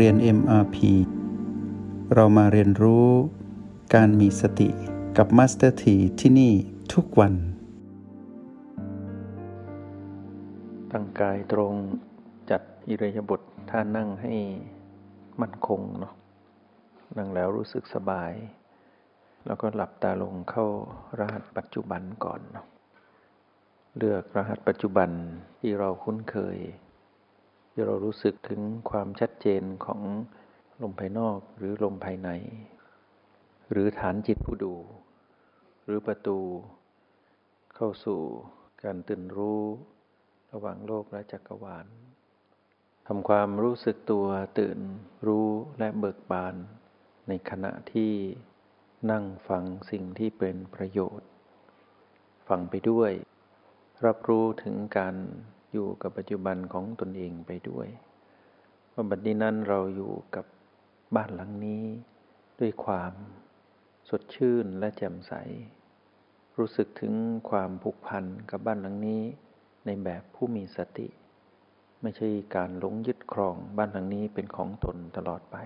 เรียน MRP เรามาเรียนรู้การมีสติกับ Master T ที่ที่นี่ทุกวัน ตั้งกายตรงจัดอิริยาบถท่านั่งให้มั่นคงเนาะนั่งแล้วรู้สึกสบาย แล้วก็หลับตาลงเข้ารหัสปัจจุบันก่อนเนาะเลือกรหัสปัจจุบันที่เราคุ้นเคย ที่เรารู้สึกถึงความชัดเจนของลมภายนอกหรือลมภายใน หรือฐานจิตผู้ดู หรือประตู เข้าสู่การตื่นรู้ระหว่างโลกและจักรวาลทำความรู้สึกตัวตื่นรู้และเบิกบาน ในขณะที่นั่งฟังสิ่งที่เป็นประโยชน์ ฟังไปด้วย รับรู้ถึงการ อยู่กับปัจจุบันของตนเองไปด้วยว่าบัดนี้นั้นเราอยู่กับบ้านหลังนี้ ด้วยความสดชื่นและแจ่มใส รู้สึกถึงความผูกพันกับบ้านหลังนี้ ในแบบผู้มีสติ ไม่ใช่การหลงยึดครองบ้านหลังนี้เป็นของตนตลอดไป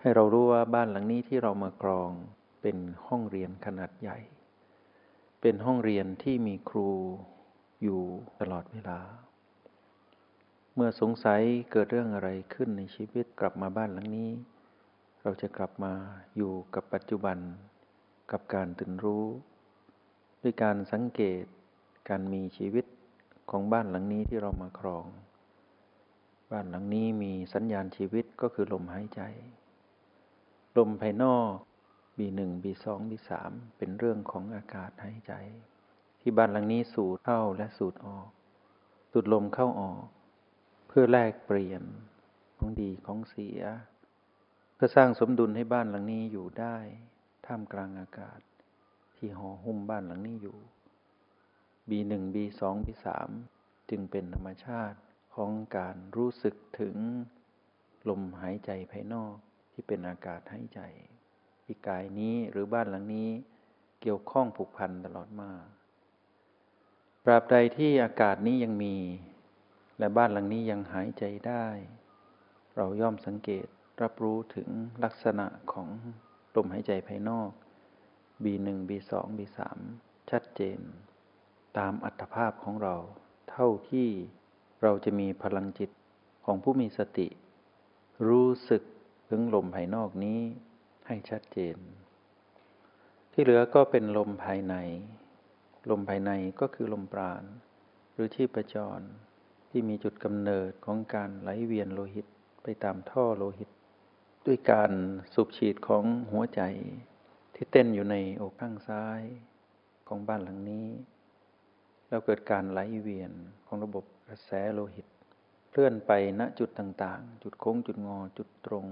ให้เรารู้ว่าบ้านหลังนี้ที่เรามากรองเป็นห้องเรียนขนาดใหญ่ เป็นห้องเรียนที่มีครู อยู่ตลอดเวลา เมื่อสงสัยเกิดเรื่องอะไรขึ้นในชีวิตกลับมาบ้านหลังนี้ เราจะกลับมาอยู่กับปัจจุบัน กับการตื่นรู้ ด้วยการสังเกตการมีชีวิตของบ้านหลังนี้ที่เรามาครอง บ้านหลังนี้มีสัญญาณชีวิตก็คือลมหายใจ ลมภายนอก B1 B2 B3 เป็นเรื่องของอากาศหายใจ ที่บ้านหลังนี้สูดเข้าและสูดออก สูดลมเข้าออก เพื่อแลกเปลี่ยนของดีของเสีย เพื่อสร้างสมดุลให้บ้านหลังนี้อยู่ได้ ท่ามกลางอากาศ ที่ห่อหุ้มบ้านหลังนี้อยู่ B1 B2 B3 จึงเป็นธรรมชาติของการรู้สึกถึงลมหายใจภายนอกที่เป็นอากาศหายใจที่กายนี้หรือบ้านหลังนี้เกี่ยวข้องผูกพันตลอดมา ตราบใดที่อากาศนี้ยังมี และบ้านหลังนี้ยังหายใจได้ เราย่อมสังเกตรับรู้ถึงลักษณะของลมหายใจภายนอก B1 B2 B3 ชัดเจน ตามอัตภาพของเรา เท่าที่เราจะมีพลังจิตของผู้มีสติ รู้สึกถึงลมภายนอกนี้ให้ชัดเจน ที่เหลือก็เป็นลมภายใน ลมภายในก็คือลมปราณ หรือชีพจร ที่มีจุดกำเนิดของการไหลเวียนโลหิตไปตามท่อโลหิต ด้วยการสูบฉีดของหัวใจ ที่เต้นอยู่ในอกข้างซ้ายของบ้านหลังนี้ แล้วเกิดการไหลเวียนของระบบกระแสโลหิต เคลื่อนไปณจุดต่างๆ จุดโค้งจุดงอจุดตรง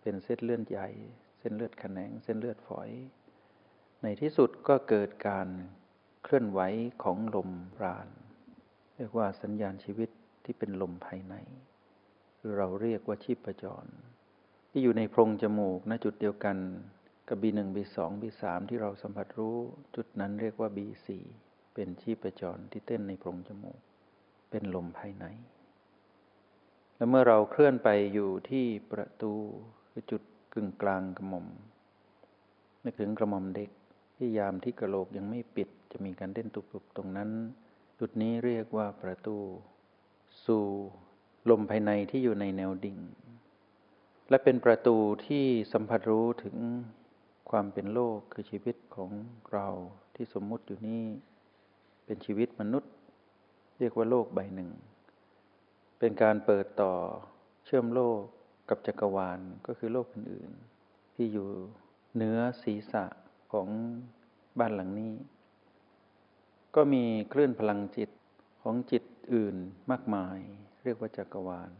เป็นเส้นเลือดใหญ่ เส้นเลือดแขนง เส้นเลือดฝอย ในที่สุดก็เกิดการ เคลื่อนไหวของลมปราณ เรียกว่าสัญญาณชีวิตที่เป็นลมภายในหรือเราเรียกว่าชีพจร ที่อยู่ในโพรงจมูกณจุดเดียวกันกับ B1 B2 B3 ที่เราสัมผัสรู้จุดนั้นเรียกว่า B4 เป็นชีพจรที่เต้นในโพรงจมูก เป็นลมภายใน และเมื่อเราเคลื่อนไปอยู่ที่ประตูคือจุดกึ่งกลางกระหม่อมนึกถึงกระหม่อมเด็ก ที่ยามที่กระโหลกยังไม่ปิดจะมีการเต้นตุบๆตรงนั้น จุดนี้เรียกว่าประตู สู่ลมภายในที่อยู่ในแนวดิ่ง และเป็นประตูที่สัมผัสรู้ถึงความเป็นโลกคือชีวิตของเราที่สมมุติอยู่นี่เป็นชีวิตมนุษย์ เรียกว่าโลกใบหนึ่ง เป็นการเปิดต่อเชื่อมโลกกับจักรวาลก็คือโลกอื่นๆที่อยู่เหนือศีรษะ ของบ้านหลังนี้ ก็มีคลื่นพลังจิตของจิตอื่นมากมาย เรียกว่าจักรวาล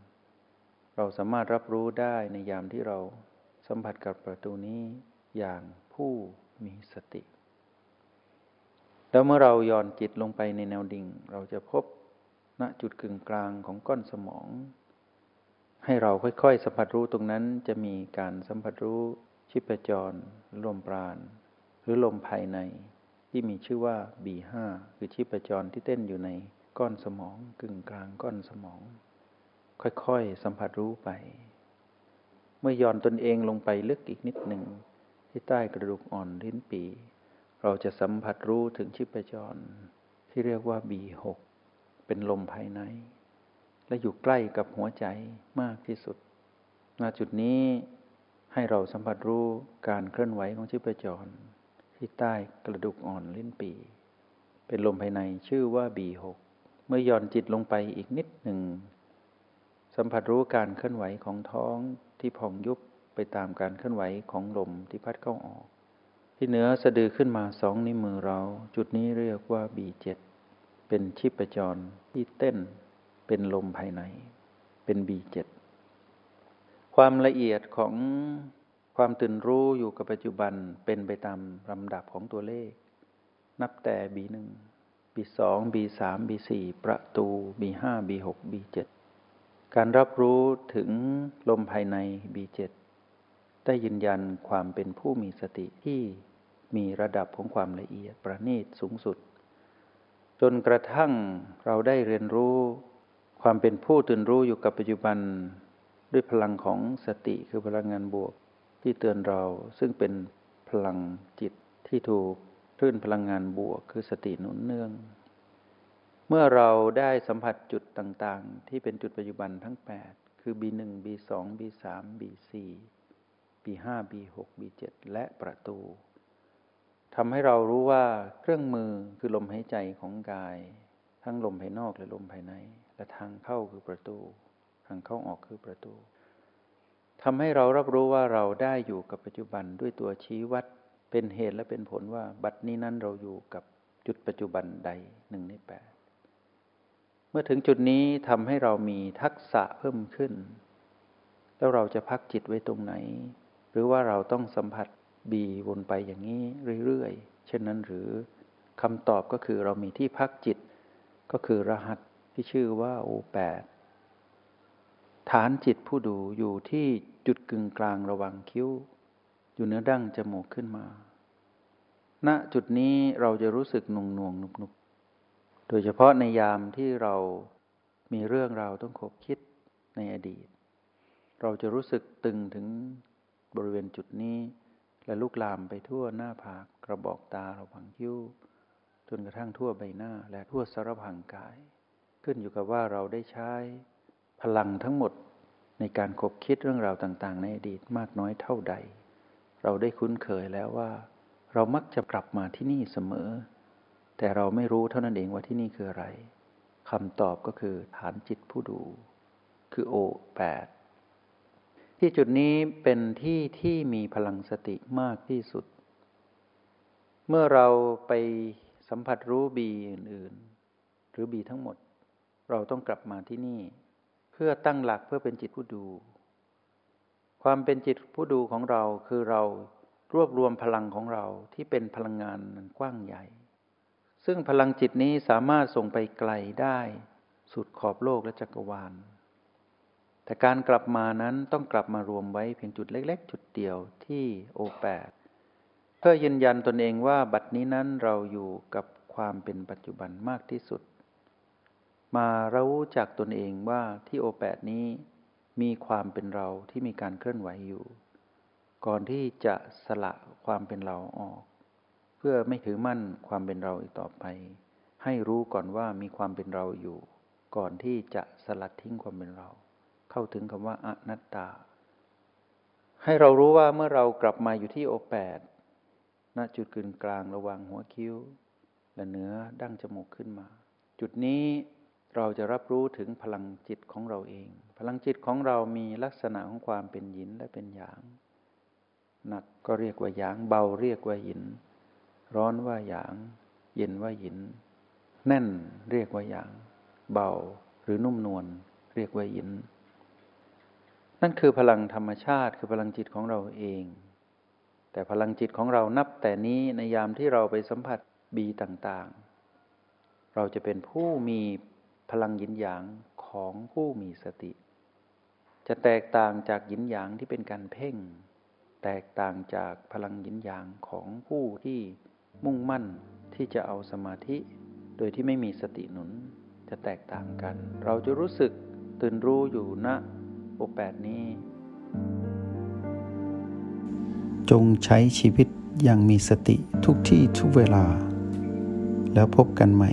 เราสามารถรับรู้ได้ในยามที่เราสัมผัสกับประตูนี้อย่างผู้มีสติ แล้วเมื่อเราย่อนจิตลงไปในแนวดิ่ง เราจะพบณจุดกึ่งกลางของก้อนสมอง ให้เราค่อยๆ สัมผัสรู้ตรงนั้นจะมีการสัมผัสรู้ชิปจรลมปราณ รือลมภายใน ที่มีชื่อว่า B5 คือชีพจรที่เต้นอยู่ในก้อนสมองกึ่งกลางก้อนสมอง ค่อยๆ สัมผัสรู้ไป เมื่อย่อนตนเองลงไปลึกอีกนิดหนึ่ง ที่ใต้กระดูกอ่อนลิ้นปี เราจะสัมผัสรู้ถึงชิปจร ที่เรียกว่า B6 เป็นลมภายใน และอยู่ใกล้กับหัวใจมากที่สุดณจุดนี้ให้เราสัมผัสรู้การเคลื่อนไหวของชิปจร ที่ใต้กระดูกอ่อนลิ้นปี เป็นลมภายในชื่อว่า B6 เมื่อย่อนจิตลงไปอีกนิดหนึ่ง สัมผัสรู้การเคลื่อนไหวของท้องที่พองยุบไปตามการเคลื่อนไหวของลมที่พัดเข้าออก ที่เหนือสะดือขึ้นมาสองนิ้วมือเรา จุดนี้เรียกว่า B7 เป็นชิปจรที่เต้นเป็นลมภายใน เป็น B7 ความละเอียดของ ความตื่นรู้อยู่กับปัจจุบันเป็นไปตามลำดับของตัวเลข นับแต่ B1 B2 B3 B4 ประตู B5 B6 B7 การรับรู้ถึงลมภายใน B7 ได้ยืนยันความเป็นผู้มีสติที่มีระดับของความละเอียดประณีตสูงสุด จนกระทั่งเราได้เรียนรู้ ความเป็นผู้ตื่นรู้อยู่กับปัจจุบัน ด้วยพลังของสติคือพลังงานบวก ที่เตือนเราซึ่งเป็นพลังจิตที่ถูกคลื่นพลังงานบวกคือสติหนุนเนื่อง เมื่อเราได้สัมผัสจุดต่างๆ ที่เป็นจุดปัจจุบันทั้ง 8 คือ B1 B2 B3 B4 B5 B6 B7 และประตูทำให้เรารู้ว่าเครื่องมือคือลมหายใจของกาย ทั้งลมภายนอกและลมภายใน และทางเข้าคือประตู ทางเข้าออกคือประตู ทำให้เรารับรู้ว่าเราได้อยู่กับปัจจุบันด้วยตัวชี้วัดเป็นเหตุและเป็นผลว่า บัดนี้นั้นเราอยู่กับจุดปัจจุบันใดหนึ่งในแปดเมื่อถึงจุดนี้ทำให้เรามีทักษะเพิ่มขึ้น แล้วเราจะพักจิตไว้ตรงไหน หรือว่าเราต้องสัมผัสบีวนไปอย่างนี้เรื่อยๆ เช่นนั้นหรือคำตอบก็คือเรามีที่พักจิต ก็คือรหัสที่ชื่อว่าโอแปด ฐานจิตผู้ดูอยู่ที่จุดกึ่งกลางระหว่างคิ้ว อยู่เนื้อดั้งจมูกขึ้นมา ณจุดนี้เราจะรู้สึกนงนวงนุบนุบโดยเฉพาะในยามที่เรามีเรื่องราวต้องคบคิดในอดีต เราจะรู้สึกตึงถึงบริเวณจุดนี้ และลุกลามไปทั่วหน้าผากกระบอกตาระหว่างคิ้ว จนกระทั่งทั่วใบหน้าและทั่วสารพังกาย ขึ้นอยู่กับว่าเราได้ใช้ พลังทั้งหมดในการคบคิดเรื่องราวต่างๆ ในอดีตมากน้อยเท่าใด เราได้คุ้นเคยแล้วว่า เรามักจะกลับมาที่นี่เสมอ แต่เราไม่รู้เท่านั้นเองว่าที่นี่คืออะไรคำตอบก็คือฐานจิตผู้ดู คือโอแปดที่จุดนี้เป็นที่ที่มีพลังสติมากที่สุด เมื่อเราไปสัมผัสรู้บีอื่น ๆ หรือบีทั้งหมด เราต้องกลับมาที่นี่ เพื่อตั้งหลักเพื่อเป็นจิตผู้ดู ความเป็นจิตผู้ดูของเราคือเรารวบรวมพลังของเราที่เป็นพลังงานกว้างใหญ่ ซึ่งพลังจิตนี้สามารถส่งไปไกลได้สุดขอบโลกและจักรวาล แต่การกลับมานั้นต้องกลับมารวมไว้เพียงจุดเล็ก ๆ จุดเดียวที่โอแปดเพื่อยืนยันตนเองว่าบัดนี้นั้นเราอยู่กับความเป็นปัจจุบันมากที่สุด มารู้จักตนเองว่าที่โอแปดนี้มีความเป็นเราที่มีการเคลื่อนไหวอยู่ ก่อนที่จะสละความเป็นเราออก เพื่อไม่ถือมั่นความเป็นเราอีกต่อไป ให้รู้ก่อนว่ามีความเป็นเราอยู่ ก่อนที่จะสลัดทิ้งความเป็นเรา เข้าถึงคำว่าอนัตตา ให้เรารู้ว่าเมื่อเรากลับมาอยู่ที่โอแปดณจุดกึ่งกลางระหว่างหัวคิ้ว และเนื้อดั้งจมูกขึ้นมา จุดนี้ เราจะรับรู้ถึงพลังจิตของเราเอง พลังจิตของเรามีลักษณะของความเป็นหยินและเป็นหยาง หนักก็เรียกว่าหยาง เบาเรียกว่าหยิน ร้อนว่าหยาง เย็นว่าหยิน แน่นเรียกว่าหยาง เบาหรือนุ่มนวลเรียกว่าหยิน นั่นคือพลังธรรมชาติคือพลังจิตของเราเอง แต่พลังจิตของเรานับแต่นี้ในยามที่เราไปสัมผัสบีต่างๆ เราจะเป็นผู้มี พลังยินหยางของผู้มีสติ จะแตกต่างจากยินหยางที่เป็นการเพ่ง แตกต่างจากพลังยินหยางของผู้ที่มุ่งมั่นที่จะเอาสมาธิ โดยที่ไม่มีสติหนุน จะแตกต่างกัน เราจะรู้สึกตื่นรู้อยู่ณโอแปดนี้ จงใช้ชีวิตอย่างมีสติทุกที่ทุกเวลา แล้วพบกันใหม่